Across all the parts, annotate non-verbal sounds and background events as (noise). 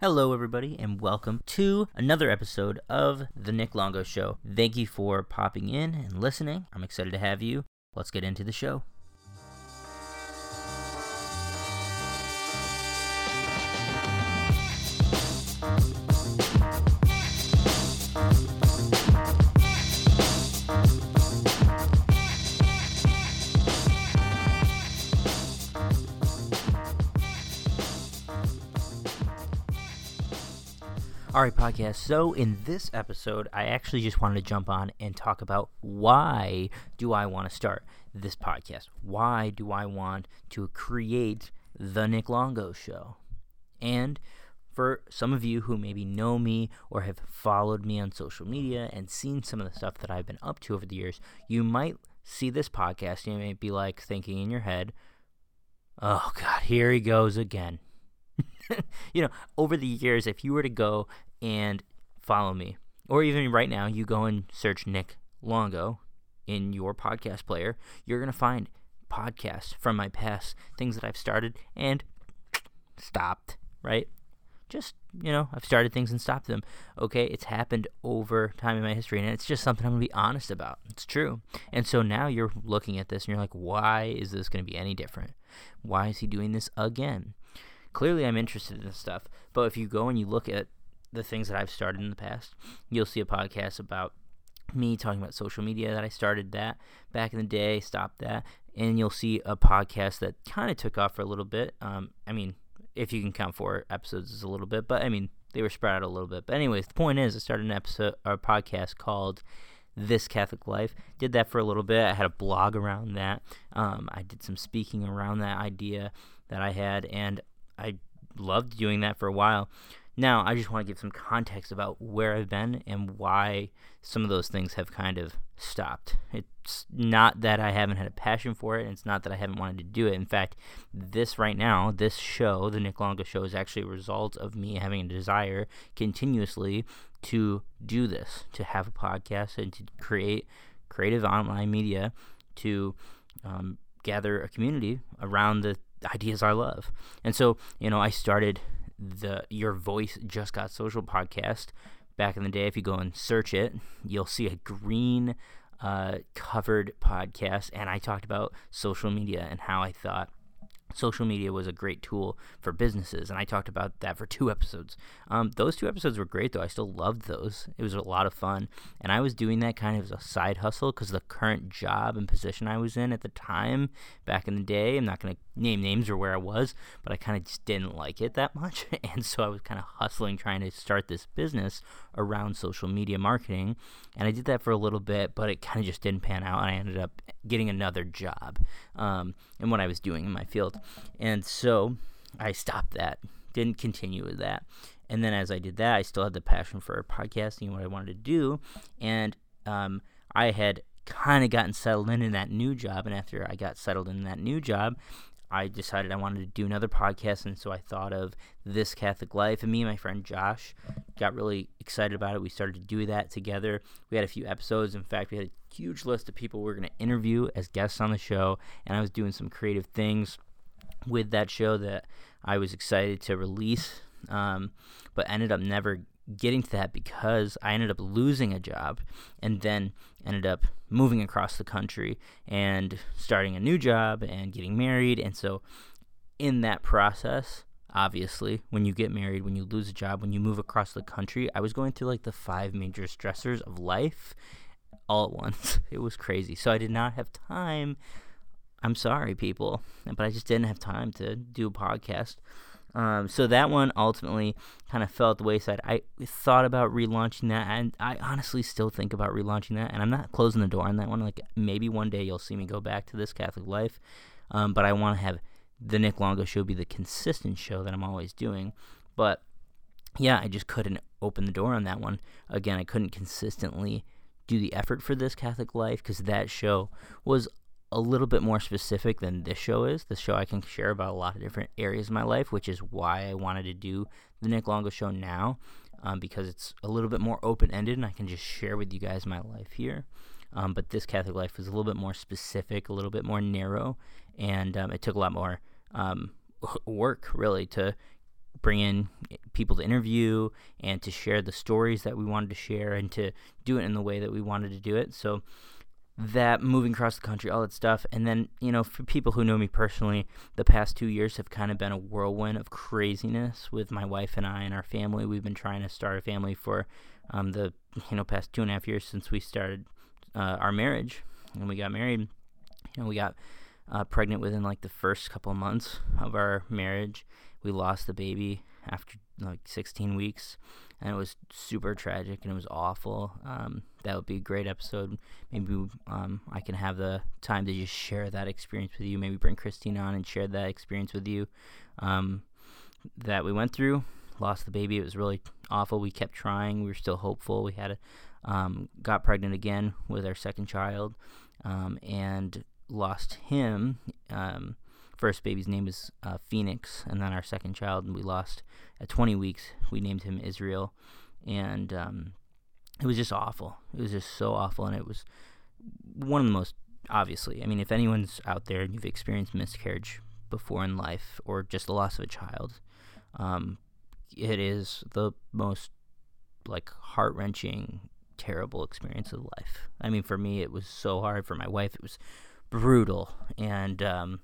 Hello, everybody, and welcome to another episode of The Nick Longo Show. Thank you for popping in and listening. I'm excited to have you. Let's get into the show. All right, podcast. So, in this episode, I actually just wanted to jump on and talk about why do I want to start this podcast? Why do I want to create the Nick Longo Show? And for some of you who maybe know me or have followed me on social media and seen some of the stuff that I've been up to over the years, you might see this podcast and you might be like thinking in your head, oh God, here he goes again. (laughs) you know, over the years, if you were to go and follow me, or even right now, you go and search Nick Longo in your podcast player, you're going to find podcasts from my past, things that I've started and stopped, right? Just, you know, I've started things and stopped them. Okay, it's happened over time in my history, and it's just something I'm going to be honest about. It's true. And so now you're looking at this and you're like, why is this going to be any different? Why is he doing this again? clearly I'm interested in this stuff. But if you go and you look at the things that I've started in the past, you'll see a podcast about me talking about social media that I started that back in the day, stopped that, and you'll see a podcast that kind of took off for a little bit. Um, I mean, if you can count four episodes is a little bit, but I mean they were spread out a little bit. But anyways, the point is, I started an episode or a podcast called this Catholic Life. Did that for a little bit. I had a blog around that. Um, I did some speaking around that idea that I had, and I loved doing that for a while. Now, I just want to give some context about where I've been and why some of those things have kind of stopped. It's not that I haven't had a passion for it, and it's not that I haven't wanted to do it. In fact, this right now, this show, the Nick Longo show, is actually a result of me having a desire continuously to do this, to have a podcast and to create creative online media to um, gather a community around the ideas I love. And so, you know, I started the Your Voice Just Got Social podcast back in the day. If you go and search it, you'll see a green uh, covered podcast, and I talked about social media and how I thought social media was a great tool for businesses and i talked about that for two (laughs) episodes. Um, those two episodes were great though. I still loved those. It was a lot of fun and i was doing that kind of as a side hustle because the current job and position i was in at the time back in the day i'm not going to name names or where i was but i kind of just didn't like it that (laughs) much and so i was kind of hustling trying to start this business around social media marketing and i did that for a little bit but it kind of just didn't pan out and i ended up getting another job um, in what i was doing in my field and so I stopped that, didn't continue with that. And then as I did that, I still had the passion for podcasting and what I wanted to do. And um, I had kind of gotten settled in in that new job. And after I got settled in that new job, I decided I wanted to do another podcast, and so I thought of This Catholic Life. And me and my friend Josh got really excited about it. We started to do that together. We had a few episodes. In fact, we had a huge list of people we were going to interview as guests on the show, and I was doing some creative things with that show that I was excited to release, um, but ended up never getting to that because I ended up losing a job and then ended up moving across the country and starting a new job and getting married. And so, in that process, obviously, when you get married, when you lose a job, when you move across the country, I was going through like the five major stressors of life all at once. (laughs) It was crazy. So, I did not have time I'm sorry, people, but I just didn't have time to do a podcast. Um, so that one ultimately kind of fell at the wayside. I thought about relaunching that, and I honestly still think about relaunching that. And I'm not closing the door on that one. Like maybe one day you'll see me go back to this Catholic life, um, but I want to have the Nick Longo show be the consistent show that I'm always doing. But yeah, I just couldn't open the door on that one. Again, I couldn't consistently do the effort for this Catholic life because that show was a little bit more specific than this show is. This show I can share about a lot of different areas of my life, which is why I wanted to do the Nick Longo show now, um, because it's a little bit more open ended and I can just share with you guys my life here. Um, but this Catholic life is a little bit more specific, a little bit more narrow, and um, it took a lot more um, (laughs) work really to bring in people to interview and to share the stories that we wanted to share and to do it in the way that we wanted to do it. So that moving across the country, all that stuff. And then, you know, for people who know me personally, the past two years have kind of been a whirlwind of craziness with my wife and I and our family. We've been trying to start a family for um, the, you know, past two and a half years since we started uh, our marriage and we got married. You know, we got uh, pregnant within like the first couple months of our marriage. We lost the baby after like 16 weeks and it was super tragic and it was awful. Um, that would be a great episode. Maybe um, I can have the time to just share that experience with you. Maybe bring Christine on and share that experience with you um, that we went through. Lost the baby. It was really awful. We kept trying. We were still hopeful. We had a, um, got pregnant again with our second child um, and lost him um, first baby's name is uh, Phoenix, and then our second child, and we lost at 20 weeks. We named him Israel, and um, it was just awful. It was just so awful, and it was one of the most obviously. I mean, if anyone's out there and you've experienced miscarriage before in life, or just the loss of a child, um, it is the most like heart wrenching, terrible experience of life. I mean, for me, it was so hard. For my wife, it was brutal, and um,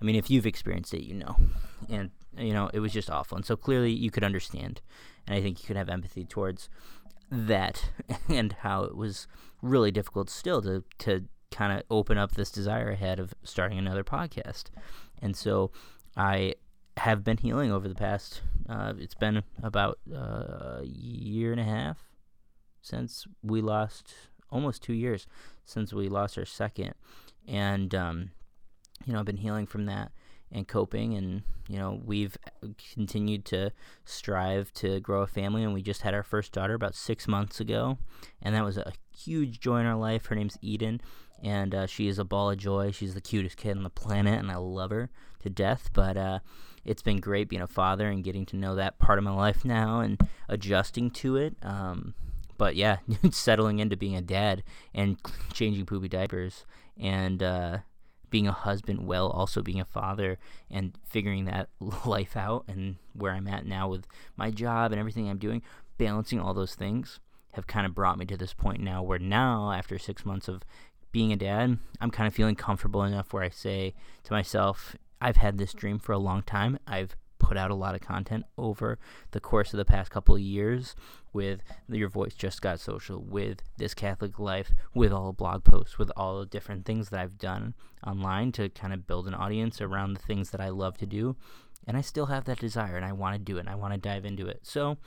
I mean, if you've experienced it, you know. And, you know, it was just awful. And so clearly you could understand. And I think you could have empathy towards that (laughs) and how it was really difficult still to, to kind of open up this desire ahead of starting another podcast. And so I have been healing over the past, uh, it's been about uh, a year and a half since we lost, almost two years since we lost our second. And, um, you know, I've been healing from that and coping and you know we've continued to strive to grow a family and we just had our first daughter about six months ago and that was a huge joy in our life. Her name's eden and uh, she is a ball of joy. She's the cutest kid on the planet and i love her to death but uh, it's been great being a father and getting to know that part of my life now and adjusting to it um, but yeah (laughs) settling into being a dad and (laughs) changing poopy diapers and uh, being a husband well, also being a father and figuring that (laughs) life out and where I'm at now with my job and everything I'm doing, balancing all those things have kind of brought me to this point now where now after 6 months of being a dad, I'm kind of feeling comfortable enough where I say to myself, I've had this dream for a long time. I've put out a lot of content over the course of the past couple of years with Your Voice Just Got Social, with This Catholic Life, with all the blog posts, with all the different things that I've done online to kind of build an audience around the things that I love to do. And I still have that desire and I want to do it and I want to dive into it. So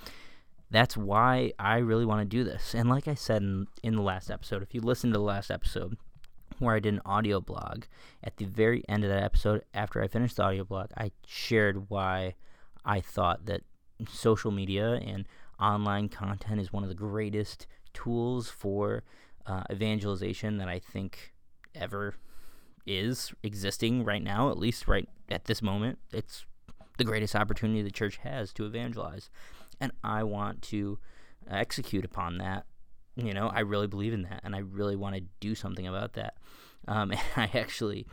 that's why I really want to do this. And like I said in, in the last episode, if you listen to the last episode, where I did an audio blog. At the very end of that episode, after I finished the audio blog, I shared why I thought that social media and online content is one of the greatest tools for uh, evangelization that I think ever is existing right now, at least right at this moment. It's the greatest opportunity the church has to evangelize. And I want to execute upon that you know, I really believe in that, and I really want to do something about that. Um, (laughs) and I actually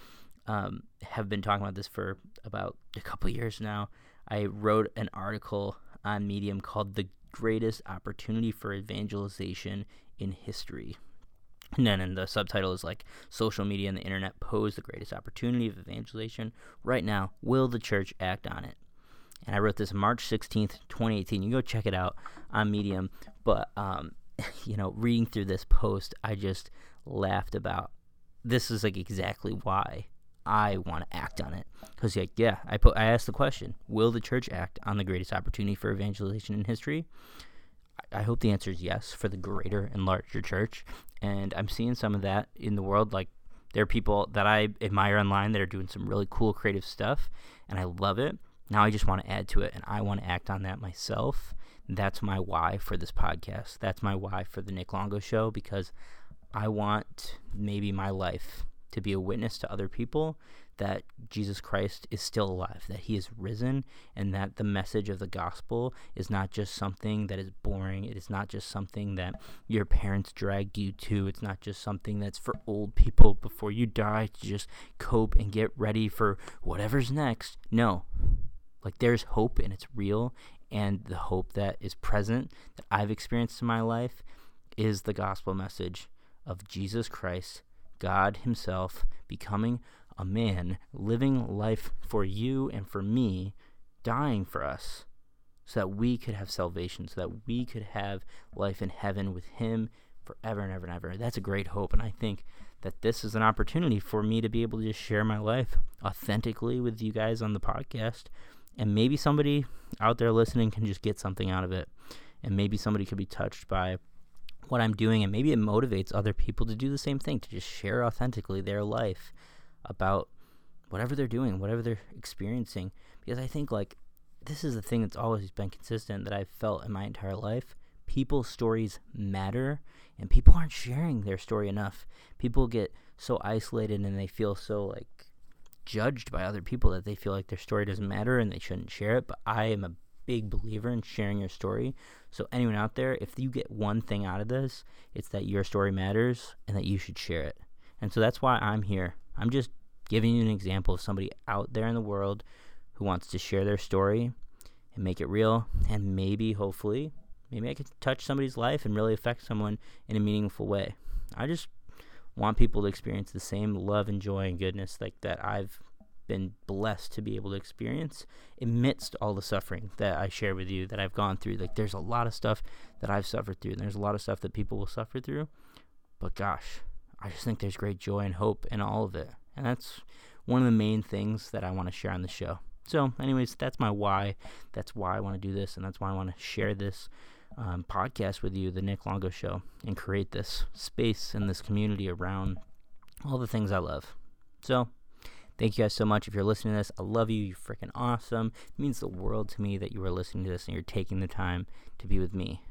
um, have been talking about this for about a couple years now. I wrote an article on Medium called "The Greatest Opportunity for Evangelization in History." And then the subtitle is like social media and the internet pose the greatest opportunity of evangelization right now. Will the church act on it? And I wrote this March 16th, 2018. You go check it out on Medium. But um, (laughs) you know, reading through this post, I just laughed about this is like exactly why I want to act on it. Because like, yeah, I put I asked the question: Will the church act on the greatest opportunity for evangelization in history? I, I hope the answer is yes for the greater and larger church. And I'm seeing some of that in the world. Like there are people that I admire online that are doing some really cool creative stuff, and I love it. Now I just want to add to it, and I want to act on that myself. That's my why for this podcast. That's my why for the Nick Longo show because I want maybe my life to be a witness to other people that Jesus Christ is still alive, that he is risen, and that the message of the gospel is not just something that is boring. It is not just something that your parents dragged you to. It's not just something that's for old people before you die to just cope and get ready for whatever's next. No. Like there's hope and it's real, and the hope that is present that I've experienced in my life is the gospel message of Jesus Christ, God Himself, becoming a man, living life for you and for me, dying for us, so that we could have salvation, so that we could have life in heaven with Him forever and ever and ever. That's a great hope, and I think that this is an opportunity for me to be able to just share my life authentically with you guys on the podcast. And maybe somebody out there listening can just get something out of it. And maybe somebody could be touched by what I'm doing, and maybe it motivates other people to do the same thing, to just share authentically their life about whatever they're doing, whatever they're experiencing. Because I think, like, this is the thing that's always been consistent that I've felt in my entire life. People's stories matter, and people aren't sharing their story enough. People get so isolated and they feel so, like, judged by other people that they feel like their story doesn't matter and they shouldn't share it. But I am a big believer in sharing your story. So, anyone out there, if you get one thing out of this, it's that your story matters and that you should share it. And so that's why I'm here. I'm just giving you an example of somebody out there in the world who wants to share their story and make it real. And maybe, hopefully, maybe I can touch somebody's life and really affect someone in a meaningful way. I just want people to experience the same love and joy and goodness like that I've been blessed to be able to experience amidst all the suffering that I share with you that I've gone through. Like there's a lot of stuff that I've suffered through and there's a lot of stuff that people will suffer through. But gosh, I just think there's great joy and hope in all of it. And that's one of the main things that I want to share on the show. So, anyways, that's my why. That's why I want to do this, and that's why I want to share this um, podcast with you, the Nick Longo Show, and create this space and this community around all the things I love. So, thank you guys so much. If you're listening to this, I love you. You're freaking awesome. It means the world to me that you are listening to this and you're taking the time to be with me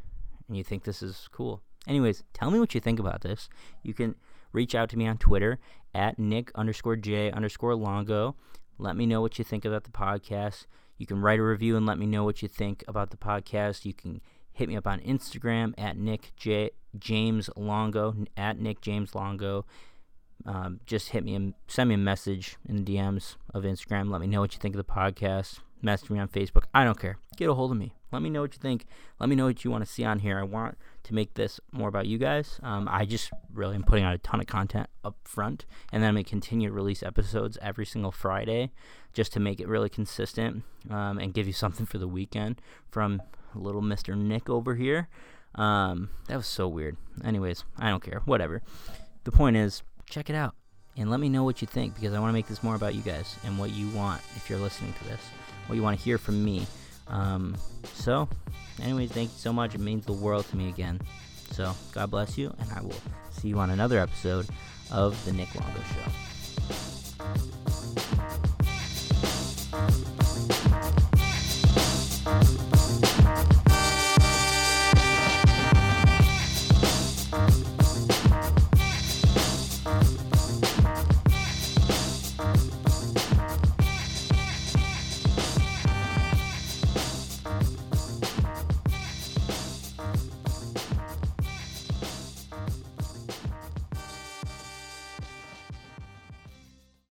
and you think this is cool. Anyways, tell me what you think about this. You can reach out to me on Twitter at Nick underscore J underscore Longo. Let me know what you think about the podcast. You can write a review and let me know what you think about the podcast. You can hit me up on Instagram at Nick J James Longo at Nick James Longo. Um, just hit me and send me a message in the DMs of Instagram. Let me know what you think of the podcast. Message me on Facebook. I don't care. Get a hold of me. Let me know what you think. Let me know what you want to see on here. I want to make this more about you guys. Um, I just really am putting out a ton of content up front, and then I'm going to continue to release episodes every single Friday just to make it really consistent um, and give you something for the weekend from little Mr. Nick over here. Um, that was so weird. Anyways, I don't care. Whatever. The point is, check it out and let me know what you think because I want to make this more about you guys and what you want if you're listening to this, what you want to hear from me. Um, so, anyways, thank you so much. It means the world to me again. So, God bless you, and I will see you on another episode of The Nick Longo Show.